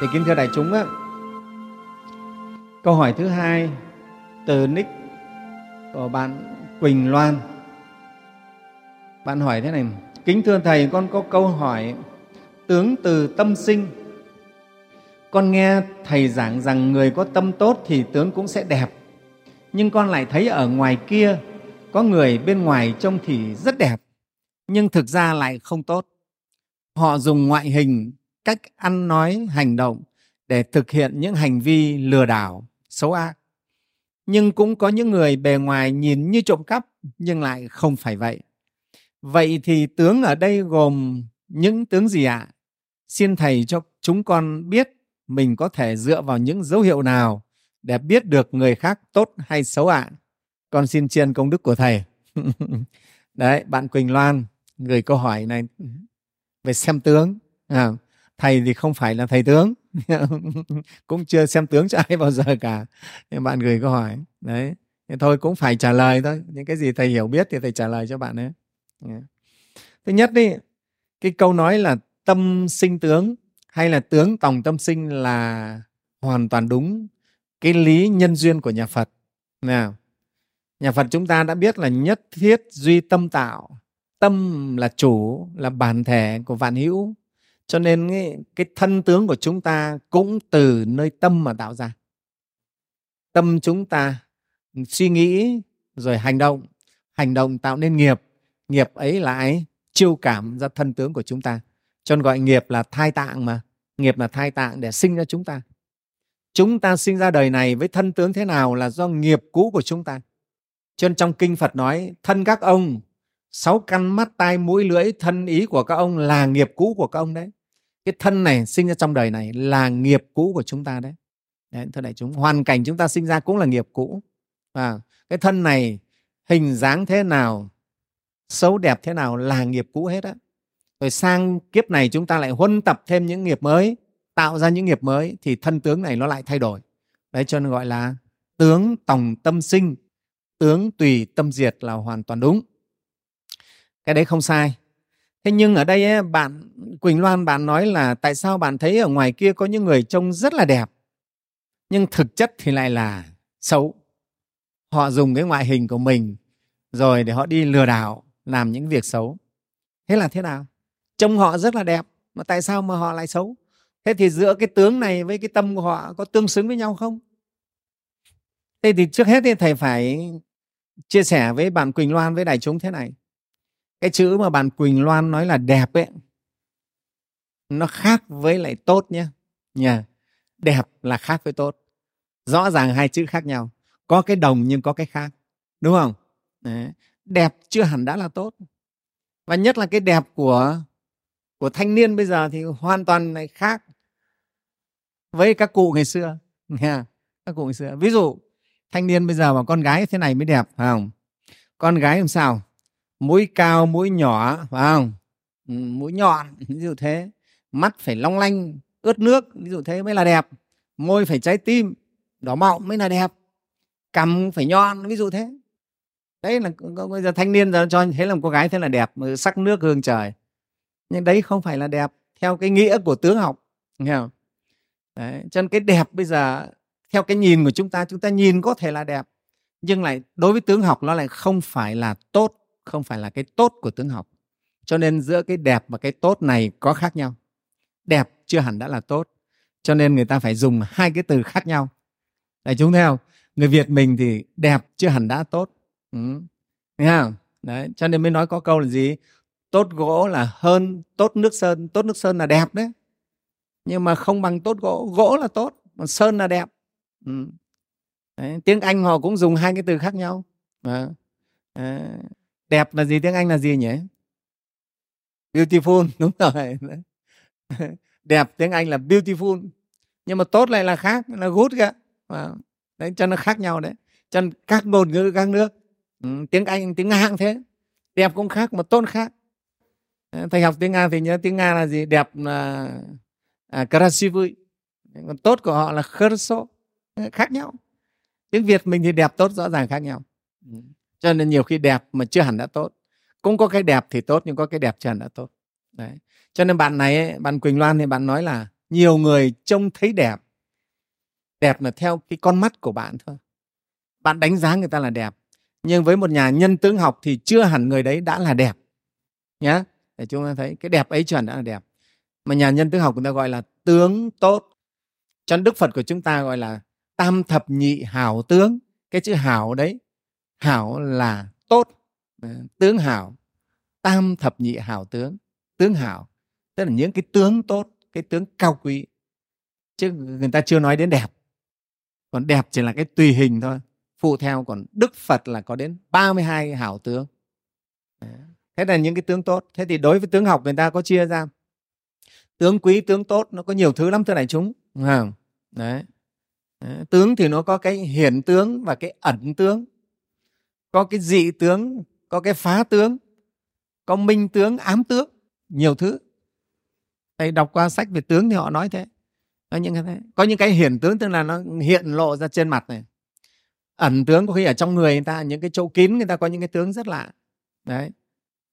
thì kính thưa đại chúng á, câu hỏi thứ hai từ nick của bạn quỳnh loan. Bạn hỏi thế này, kính thưa thầy, con có câu hỏi, tướng từ tâm sinh. Con nghe thầy giảng rằng người có tâm tốt thì tướng cũng sẽ đẹp. Nhưng con lại thấy ở ngoài kia, có người bên ngoài trông thì rất đẹp, nhưng thực ra lại không tốt. Họ dùng ngoại hình cách ăn nói hành động để thực hiện những hành vi lừa đảo xấu ác nhưng cũng có những người bề ngoài nhìn như trộm cắp nhưng lại không phải vậy. Vậy thì tướng ở đây gồm những tướng gì ạ? Xin thầy cho chúng con biết mình có thể dựa vào những dấu hiệu nào để biết được người khác tốt hay xấu ạ? Con xin chiên công đức của thầy. Đấy bạn quỳnh loan gửi câu hỏi này về xem tướng. À, thầy thì không phải là thầy tướng. Cũng chưa xem tướng cho ai bao giờ cả. Nhưng bạn gửi câu hỏi. Đấy. Thì thôi, cũng phải trả lời thôi. Những cái gì thầy hiểu biết thì thầy trả lời cho bạn ấy. Thứ nhất đi, cái câu nói là tâm sinh tướng hay là tướng tòng tâm sinh là hoàn toàn đúng cái lý nhân duyên của nhà phật. Nào, nhà phật chúng ta đã biết là nhất thiết duy tâm tạo. Tâm là chủ, là bản thể của vạn hữu cho nên cái, cái thân tướng của chúng ta cũng từ nơi tâm mà tạo ra. Tâm chúng ta suy nghĩ rồi hành động hành động tạo nên nghiệp nghiệp ấy lại chiêu cảm ra thân tướng của chúng ta. Cho nên gọi nghiệp là thai tạng mà nghiệp là thai tạng để sinh ra chúng ta. Chúng ta sinh ra đời này với thân tướng thế nào là do nghiệp cũ của chúng ta. Cho nên trong kinh phật nói thân các ông sáu căn mắt tai mũi lưỡi thân ý của các ông là nghiệp cũ của các ông đấy cái thân này sinh ra trong đời này là nghiệp cũ của chúng ta đấy. Đấy, thưa đại chúng, hoàn cảnh chúng ta sinh ra cũng là nghiệp cũ. Và cái thân này hình dáng thế nào, xấu đẹp thế nào là nghiệp cũ hết á. Rồi sang kiếp này chúng ta lại huân tập thêm những nghiệp mới, tạo ra những nghiệp mới thì thân tướng này nó lại thay đổi. Đấy, cho nên gọi là tướng tòng tâm sinh, tướng tùy tâm diệt là hoàn toàn đúng. Cái đấy không sai thế nhưng ở đây ấy, bạn quỳnh loan bạn nói là tại sao bạn thấy ở ngoài kia có những người trông rất là đẹp nhưng thực chất thì lại là xấu. Họ dùng cái ngoại hình của mình rồi để họ đi lừa đảo làm những việc xấu. Thế là thế nào? Trông họ rất là đẹp mà tại sao mà họ lại xấu? Thế thì giữa cái tướng này với cái tâm của họ có tương xứng với nhau không? Thế thì trước hết thì thầy phải chia sẻ với bạn quỳnh loan với đại chúng thế này cái chữ mà bạn quỳnh loan nói là đẹp ấy, nó khác với lại tốt nhé nhà đẹp là khác với tốt. Rõ ràng hai chữ khác nhau, có cái đồng nhưng có cái khác, đúng không? Đấy. đẹp chưa hẳn đã là tốt. Và nhất là cái đẹp của của thanh niên bây giờ thì hoàn toàn lại khác với các cụ ngày xưa. Nha, các cụ ngày xưa. Ví dụ, thanh niên bây giờ mà con gái thế này mới đẹp, phải không? Con gái làm sao? Mũi cao mũi nhỏ phải không? Ừ, mũi nhọn ví dụ thế. Mắt phải long lanh ướt nước ví dụ thế mới là đẹp. Môi phải trái tim đỏ mọng mới là đẹp. Cằm phải nhọn ví dụ thế. Đấy là bây giờ thanh niên giờ cho thế là một cô gái thế là đẹp sắc nước hương trời. Nhưng đấy không phải là đẹp theo cái nghĩa của tướng học nghe không? Đấy, cho nên cái đẹp bây giờ theo cái nhìn của chúng ta chúng ta nhìn có thể là đẹp nhưng lại đối với tướng học nó lại không phải là tốt không phải là cái tốt của tướng học. Cho nên giữa cái đẹp và cái tốt này có khác nhau. Đẹp chưa hẳn đã là tốt cho nên người ta phải dùng hai cái từ khác nhau. Đại chúng theo người việt mình thì đẹp chưa hẳn đã tốt. Ừ. Thấy không? Đấy, cho nên mới nói có câu là gì? Tốt gỗ là hơn tốt nước sơn tốt nước sơn là đẹp đấy. Nhưng mà không bằng tốt gỗ gỗ là tốt còn sơn là đẹp. Ừ. đấy, tiếng anh họ cũng dùng hai cái từ khác nhau. À, à, đẹp là gì tiếng anh là gì nhỉ? Beautiful đúng rồi. Đẹp tiếng anh là beautiful. Nhưng mà tốt lại là khác là good kìa. Đấy cho nó khác nhau đấy. Cho các ngôn ngữ các nước ừ, tiếng anh tiếng nga thế. Đẹp cũng khác mà tốt khác. Ờ, thầy học tiếng nga thì nhớ tiếng nga là gì? Đẹp là à, krasivui còn tốt của họ là khớso khác nhau. Tiếng việt mình thì đẹp tốt rõ ràng khác nhau. Ừ cho nên nhiều khi đẹp mà chưa hẳn đã tốt. Cũng có cái đẹp thì tốt, nhưng có cái đẹp chưa hẳn đã tốt. Đấy. Cho nên bạn này bạn quỳnh loan thì bạn nói là nhiều người trông thấy đẹp. Đẹp là theo cái con mắt của bạn thôi. Bạn đánh giá người ta là đẹp. Nhưng với một nhà nhân tướng học thì chưa hẳn người đấy đã là đẹp. Nhé để chúng ta thấy cái đẹp ấy chuẩn đã là đẹp. Mà nhà nhân tướng học người ta gọi là tướng tốt. Cho đức phật của chúng ta gọi là tam thập nhị hảo tướng. Cái chữ hảo đấy hảo là tốt. Ờ, tướng hảo. Tam thập nhị hảo tướng. Tướng hảo. Tức là những cái tướng tốt, cái tướng cao quý. Chứ người ta chưa nói đến đẹp. Còn đẹp chỉ là cái tùy hình thôi. Phụ theo còn đức phật là có đến 32 hảo tướng. Ờ, thế là những cái tướng tốt. Thế thì đối với tướng học người ta có chia ra. Tướng quý, tướng tốt, nó có nhiều thứ lắm thưa đại chúng. Không? Đấy. đấy tướng thì nó có cái hiển tướng và cái ẩn tướng có cái dị tướng có cái phá tướng có minh tướng ám tướng nhiều thứ. Thầy đọc qua sách về tướng thì họ nói thế có những cái có những cái hiển tướng tức là nó hiện lộ ra trên mặt này. Ẩn tướng có khi ở trong người người ta những cái chỗ kín người ta có những cái tướng rất lạ. Đấy.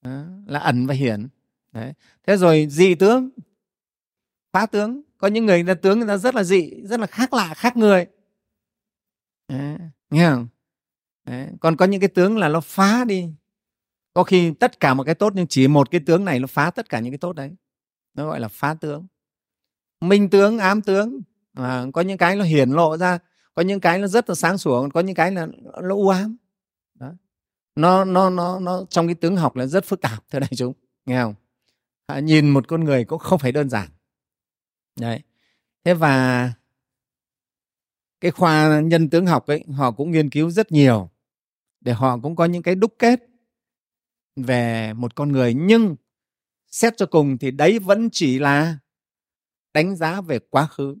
Đó, là ẩn và hiển. Đấy. Thế rồi dị tướng phá tướng. Có những người, người ta tướng người ta rất là dị rất là khác lạ khác người. Đấy, nghe không? Đấy. còn có những cái tướng là nó phá đi. Có khi tất cả một cái tốt nhưng chỉ một cái tướng này nó phá tất cả những cái tốt đấy. Nó gọi là phá tướng. Minh tướng ám tướng à, có những cái nó hiển lộ ra có những cái nó rất là sáng sủa có những cái là nó u ám. Đó. nó nó nó nó trong cái tướng học là rất phức tạp thưa đại chúng nghe không? À, nhìn một con người cũng không phải đơn giản. Đấy. Thế và cái khoa nhân tướng học ấy họ cũng nghiên cứu rất nhiều để họ cũng có những cái đúc kết về một con người. Nhưng xét cho cùng thì đấy vẫn chỉ là đánh giá về quá khứ.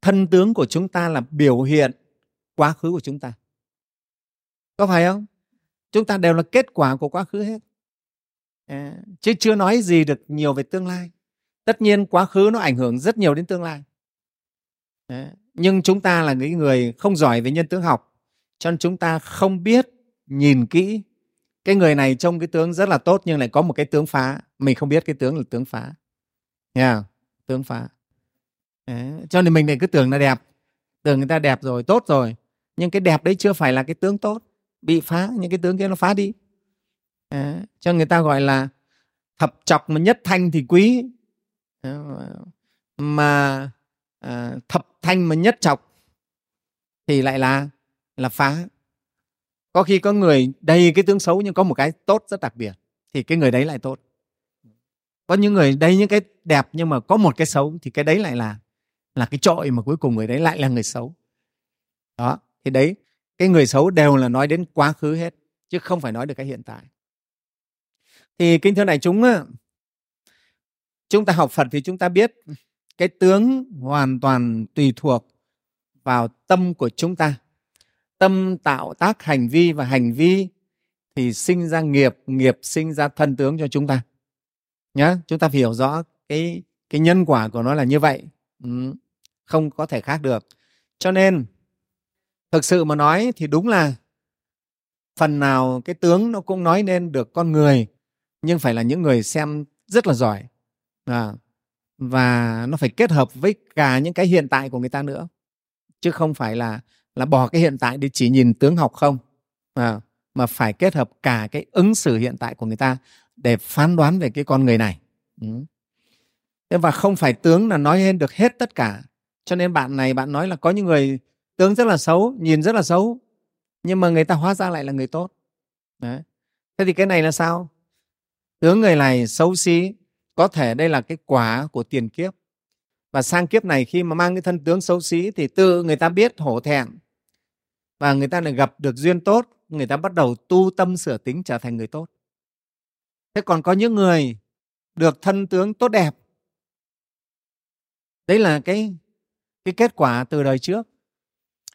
Thân tướng của chúng ta là biểu hiện quá khứ của chúng ta. Có phải không? Chúng ta đều là kết quả của quá khứ hết. À, chứ chưa nói gì được nhiều về tương lai. Tất nhiên quá khứ nó ảnh hưởng rất nhiều đến tương lai. À, nhưng chúng ta là những người không giỏi về nhân tướng học cho nên chúng ta không biết nhìn kỹ. Cái người này trông cái tướng rất là tốt nhưng lại có một cái tướng phá. Mình không biết cái tướng là tướng phá. Nha yeah, tướng phá. Đấy. cho nên mình lại cứ tưởng là đẹp. Tưởng người ta đẹp rồi tốt rồi. Nhưng cái đẹp đấy chưa phải là cái tướng tốt. Bị phá những cái tướng kia nó phá đi. Đấy. cho người ta gọi là thập chọc mà nhất thanh thì quý. Mà à, thập thanh mà nhất chọc thì lại là là phá có khi có người đầy cái tướng xấu nhưng có một cái tốt rất đặc biệt, thì cái người đấy lại tốt. Có những người đầy những cái đẹp nhưng mà có một cái xấu thì cái đấy lại là là cái trội mà cuối cùng người đấy lại là người xấu. Đó, thì đấy, cái người xấu đều là nói đến quá khứ hết, chứ không phải nói được cái hiện tại. Thì kính thưa đại chúng chúng ta học phật thì chúng ta biết cái tướng hoàn toàn tùy thuộc vào tâm của chúng ta tâm tạo tác hành vi và hành vi thì sinh ra nghiệp nghiệp sinh ra thân tướng cho chúng ta. Nhá chúng ta phải hiểu rõ cái cái nhân quả của nó là như vậy. Ừ, không có thể khác được. Cho nên thực sự mà nói thì đúng là phần nào cái tướng nó cũng nói nên được con người nhưng phải là những người xem rất là giỏi. À, và nó phải kết hợp với cả những cái hiện tại của người ta nữa chứ không phải là là bỏ cái hiện tại đi chỉ nhìn tướng học không à, mà phải kết hợp cả cái ứng xử hiện tại của người ta để phán đoán về cái con người này. Ừ. thế và không phải tướng là nói lên được hết tất cả. Cho nên bạn này bạn nói là có những người tướng rất là xấu nhìn rất là xấu nhưng mà người ta hóa ra lại là người tốt. Đấy. thế thì cái này là sao? Tướng người này xấu xí có thể đây là cái quả của tiền kiếp. Và sang kiếp này khi mà mang cái thân tướng xấu xí thì tự người ta biết hổ thẹn và người ta lại gặp được duyên tốt, người ta bắt đầu tu tâm sửa tính trở thành người tốt. Thế còn có những người được thân tướng tốt đẹp. Đấy là cái cái kết quả từ đời trước.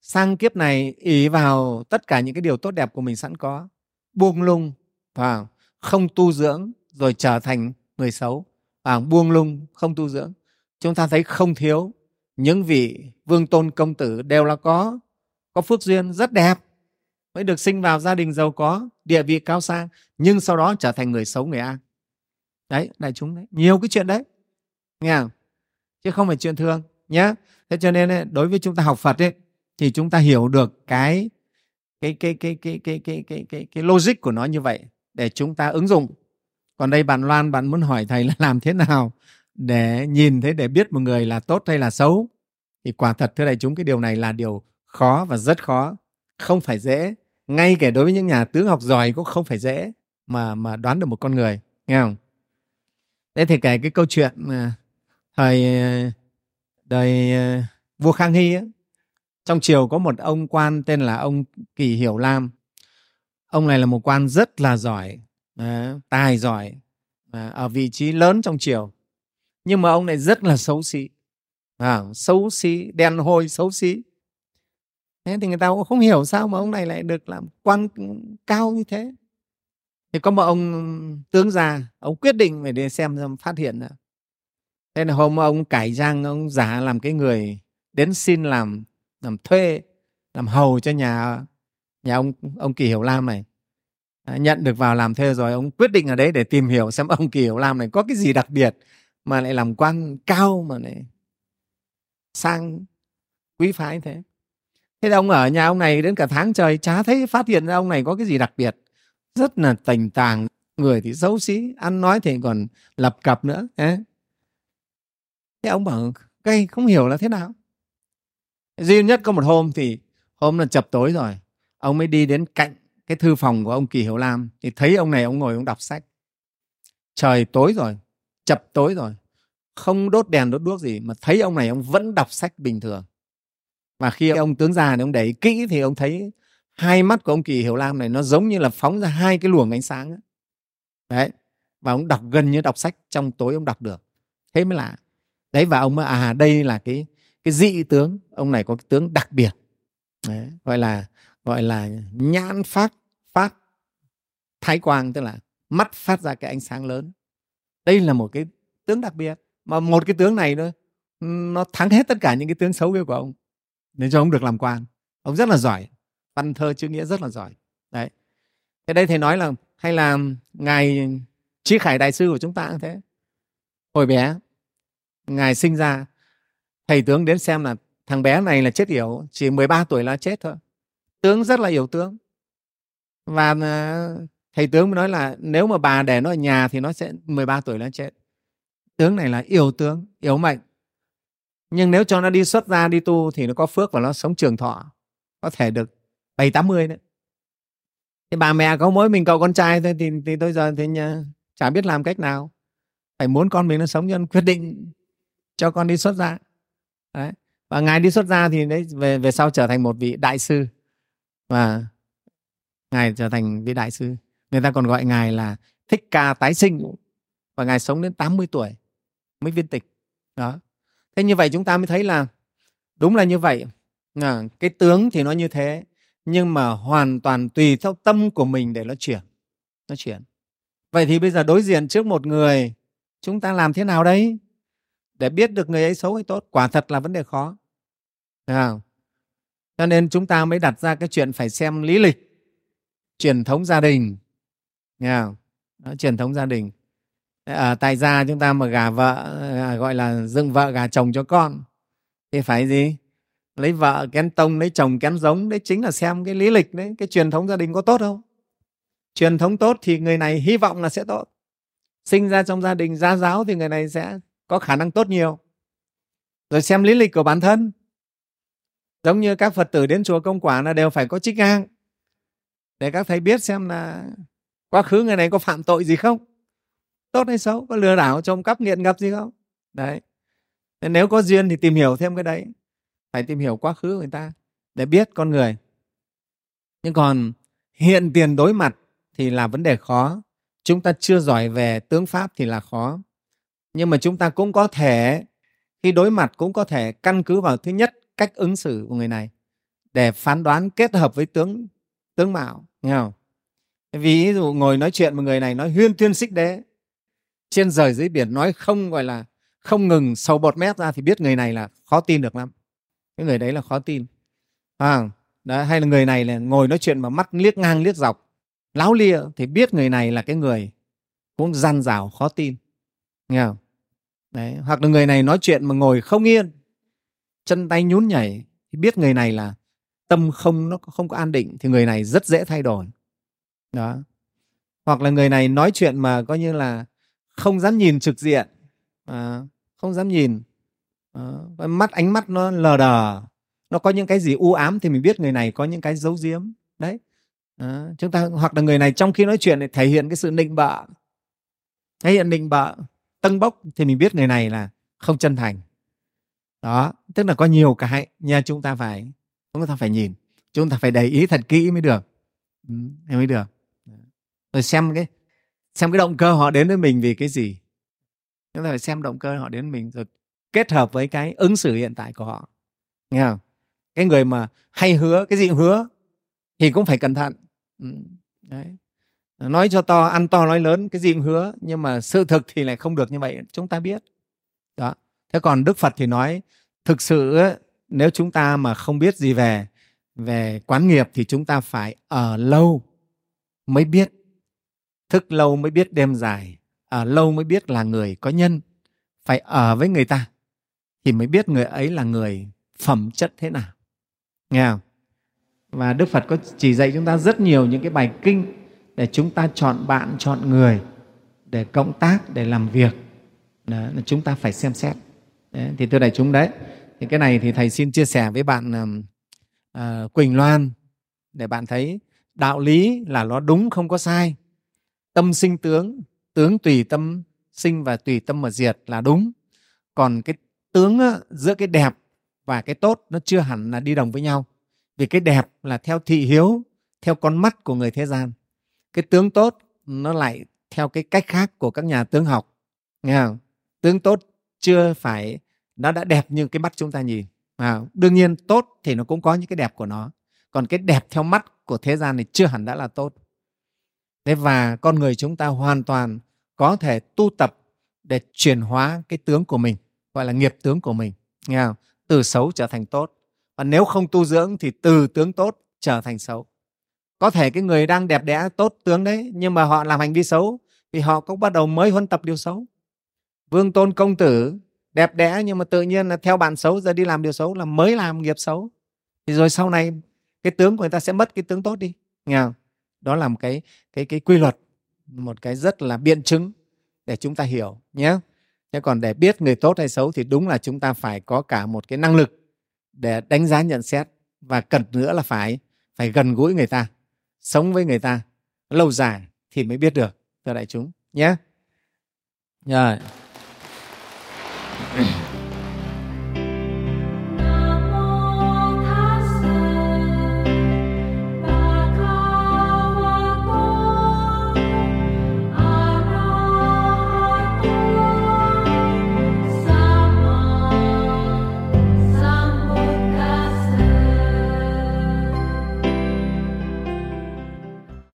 Sang kiếp này, ỷ vào tất cả những cái điều tốt đẹp của mình sẵn có, buông lung và không tu dưỡng rồi trở thành người xấu. Và buông lung, không tu dưỡng. Chúng ta thấy không thiếu những vị vương tôn công tử đều là có có phước duyên rất đẹp mới được sinh vào gia đình giàu có địa vị cao sang nhưng sau đó trở thành người xấu người ác đấy đại chúng đấy nhiều cái chuyện đấy. Nghe không? Chứ không phải chuyện thường nhé thế cho nên đối với chúng ta học phật ấy thì chúng ta hiểu được cái cái cái cái cái cái cái cái cái, cái logic của nó như vậy để chúng ta ứng dụng. Còn đây bạn loan bạn muốn hỏi thầy là làm thế nào để nhìn thấy để biết một người là tốt hay là xấu? Thì quả thật thưa đại chúng cái điều này là điều khó và rất khó. Không phải dễ. Ngay kể đối với những nhà tướng học giỏi cũng không phải dễ mà mà đoán được một con người nghe không? Thế thì kể cái câu chuyện à, thời à, đời à, vua khang hy ấy, trong triều có một ông quan tên là ông kỳ hiểu lam. Ông này là một quan rất là giỏi tài giỏi ở vị trí lớn trong triều. Nhưng mà ông này rất là xấu xí. À, xấu xí đen hôi xấu xí thế thì người ta cũng không hiểu sao mà ông này lại được làm quan cao như thế. Thì có một ông tướng già ông quyết định phải đi xem xem phát hiện nữa. thế là hôm ông cải trang ông giả làm cái người đến xin làm làm thuê làm hầu cho nhà nhà ông ông kỳ hiểu lam này. À, nhận được vào làm thuê rồi ông quyết định ở đấy để tìm hiểu xem ông kỳ hiểu lam này có cái gì đặc biệt mà lại làm quan cao mà lại sang quý phái thế thế là ông ở nhà ông này đến cả tháng trời chả thấy phát hiện ra ông này có cái gì đặc biệt. Rất là tình tàng, người thì xấu xí, ăn nói thì còn lập cập nữa thế ông bảo, cây, không hiểu là thế nào? Duy nhất có một hôm thì, hôm là chập tối rồi, ông mới đi đến cạnh cái thư phòng của ông kỳ hiểu lam thì thấy ông này ông ngồi ông đọc sách. Trời tối rồi, chập tối rồi, không đốt đèn đốt đuốc gì mà thấy ông này ông vẫn đọc sách bình thường và khi ông tướng già này ông để kỹ thì ông thấy hai mắt của ông kỳ hiểu lam này nó giống như là phóng ra hai cái luồng ánh sáng đấy và ông đọc gần như đọc sách trong tối ông đọc được. Thế mới lạ. Đấy và ông mới à đây là cái cái dị tướng ông này có cái tướng đặc biệt. Đấy, gọi là gọi là nhãn phát phát thái quang tức là mắt phát ra cái ánh sáng lớn. Đây là một cái tướng đặc biệt mà một cái tướng này thôi nó thắng hết tất cả những cái tướng xấu kia của ông nên cho ông được làm quan, ông rất là giỏi. Văn thơ, chữ nghĩa rất là giỏi. Đấy. Thế đây thầy nói là hay là ngài trí khải đại sư của chúng ta cũng thế. Hồi bé, ngài sinh ra, thầy tướng đến xem là thằng bé này là chết yểu, chỉ 13 tuổi là chết thôi. Tướng rất là yếu tướng. Và à, thầy tướng mới nói là nếu mà bà để nó ở nhà thì nó sẽ 13 tuổi nó chết. Tướng này là yếu tướng yếu mệnh nhưng nếu cho nó đi xuất ra đi tu thì nó có phước và nó sống trường thọ. Có thể được bảy tám mươi đấy thì bà mẹ có mỗi mình cậu con trai thôi thì, thì tôi giờ thì nhà, chả biết làm cách nào. Phải muốn con mình nó sống cho nên quyết định cho con đi xuất gia đấy. và ngài đi xuất gia thì đấy về về sau trở thành một vị đại sư. Và ngài trở thành vị đại sư. Người ta còn gọi ngài là thích ca tái sinh. Và ngài sống đến 80 tuổi mới viên tịch. Đó thế như vậy chúng ta mới thấy là đúng là như vậy. À, cái tướng thì nó như thế nhưng mà hoàn toàn tùy theo tâm của mình để nó chuyển nó chuyển. Vậy thì bây giờ đối diện trước một người chúng ta làm thế nào đấy để biết được người ấy xấu hay tốt quả thật là vấn đề khó. À, cho nên chúng ta mới đặt ra cái chuyện phải xem lý lịch truyền thống gia đình. Nghe không? Đó, truyền thống gia đình ở tại gia chúng ta mà gà vợ à, gọi là dựng vợ gà chồng cho con, thì phải gì? Lấy vợ kén tông, lấy chồng kén giống, đấy chính là xem cái lý lịch đấy, cái truyền thống gia đình có tốt không? Truyền thống tốt thì người này hy vọng là sẽ tốt. Sinh ra trong gia đình gia giáo thì người này sẽ có khả năng tốt nhiều. Rồi xem lý lịch của bản thân. Giống như các phật tử đến chùa công quả là đều phải có trích ngang để các thầy biết xem là quá khứ người này có phạm tội gì không? Tốt hay xấu, có lừa đảo trộm cắp nghiện ngập gì không? Đấy. Nên nếu có duyên thì tìm hiểu thêm cái đấy. Phải tìm hiểu quá khứ của người ta để biết con người. Nhưng còn hiện tiền đối mặt thì là vấn đề khó. Chúng ta chưa giỏi về tướng pháp thì là khó. Nhưng mà chúng ta cũng có thể, khi đối mặt cũng có thể căn cứ vào thứ nhất cách ứng xử của người này để phán đoán kết hợp với tướng tướng mạo, nghe không? Ví dụ ngồi nói chuyện một người này nói huyên thuyên xích đế trên rời dưới biển nói không gọi là không ngừng sầu bọt mép ra thì biết người này là khó tin được lắm. Cái người đấy là khó tin. À, đó, hay là người này là ngồi nói chuyện mà mắt liếc ngang liếc dọc láo lia thì biết người này là cái người cũng gian rào khó tin. Nghe không? Đấy. hoặc là người này nói chuyện mà ngồi không yên chân tay nhún nhảy thì biết người này là tâm không nó không có an định thì người này rất dễ thay đổi. Đó. Hoặc là người này nói chuyện mà coi như là không dám nhìn trực diện. À, không dám nhìn. À, mắt ánh mắt nó lờ đờ. Nó có những cái gì u ám thì mình biết người này có những cái giấu giếm. Đấy. À, chúng ta hoặc là người này trong khi nói chuyện thì thể hiện cái sự nịnh bợ. Thể hiện nịnh bợ tâng bốc thì mình biết người này là không chân thành. Đó tức là có nhiều cái nha chúng ta phải chúng ta phải nhìn. Chúng ta phải để ý thật kỹ mới được. Ừ, mới được. Rồi xem cái xem cái động cơ họ đến với mình vì cái gì. Chúng ta phải xem động cơ họ đến với mình rồi kết hợp với cái ứng xử hiện tại của họ. Nghe không? Cái người mà hay hứa, cái gì hứa, thì cũng phải cẩn thận. Ừ, đấy. Nói cho to, ăn to nói lớn, cái gì cũng hứa, nhưng mà sự thực thì lại không được như vậy, chúng ta biết. Đó. Thế còn đức phật thì nói, thực sự nếu chúng ta mà không biết gì về về quán nghiệp thì chúng ta phải ở lâu mới biết thức lâu mới biết đêm dài ở lâu mới biết là người có nhân. Phải ở với người ta thì mới biết người ấy là người phẩm chất thế nào. Nghe không? Và đức phật có chỉ dạy chúng ta rất nhiều những cái bài kinh để chúng ta chọn bạn chọn người để cộng tác để làm việc. Đó, là chúng ta phải xem xét. Đấy, thì thưa đại chúng đấy thì cái này thì thầy xin chia sẻ với bạn uh, quỳnh loan để bạn thấy đạo lý là nó đúng không có sai tâm sinh tướng tướng tùy tâm sinh và tùy tâm mà diệt là đúng. Còn cái tướng á, giữa cái đẹp và cái tốt nó chưa hẳn là đi đồng với nhau. Vì cái đẹp là theo thị hiếu theo con mắt của người thế gian. Cái tướng tốt nó lại theo cái cách khác của các nhà tướng học. Nghe không? tướng tốt chưa phải nó đã đẹp như cái mắt chúng ta nhìn. À, đương nhiên tốt thì nó cũng có những cái đẹp của nó. Còn cái đẹp theo mắt của thế gian thì chưa hẳn đã là tốt thế và con người chúng ta hoàn toàn có thể tu tập để chuyển hóa cái tướng của mình, gọi là nghiệp tướng của mình. Nghe không? từ xấu trở thành tốt. Và nếu không tu dưỡng thì từ tướng tốt trở thành xấu. Có thể cái người đang đẹp đẽ, tốt tướng đấy, nhưng mà họ làm hành vi xấu vì họ cũng bắt đầu mới huân tập điều xấu. Vương tôn công tử đẹp đẽ nhưng mà tự nhiên là theo bạn xấu giờ đi làm điều xấu là mới làm nghiệp xấu. Thì rồi sau này cái tướng của người ta sẽ mất cái tướng tốt đi. Nghe không? Đó là một cái cái cái quy luật, một cái rất là biện chứng để chúng ta hiểu nhé thế còn để biết người tốt hay xấu thì đúng là chúng ta phải có cả một cái năng lực để đánh giá, nhận xét và cần nữa là phải phải gần gũi người ta, sống với người ta lâu dài thì mới biết được, thưa đại chúng nhé yeah.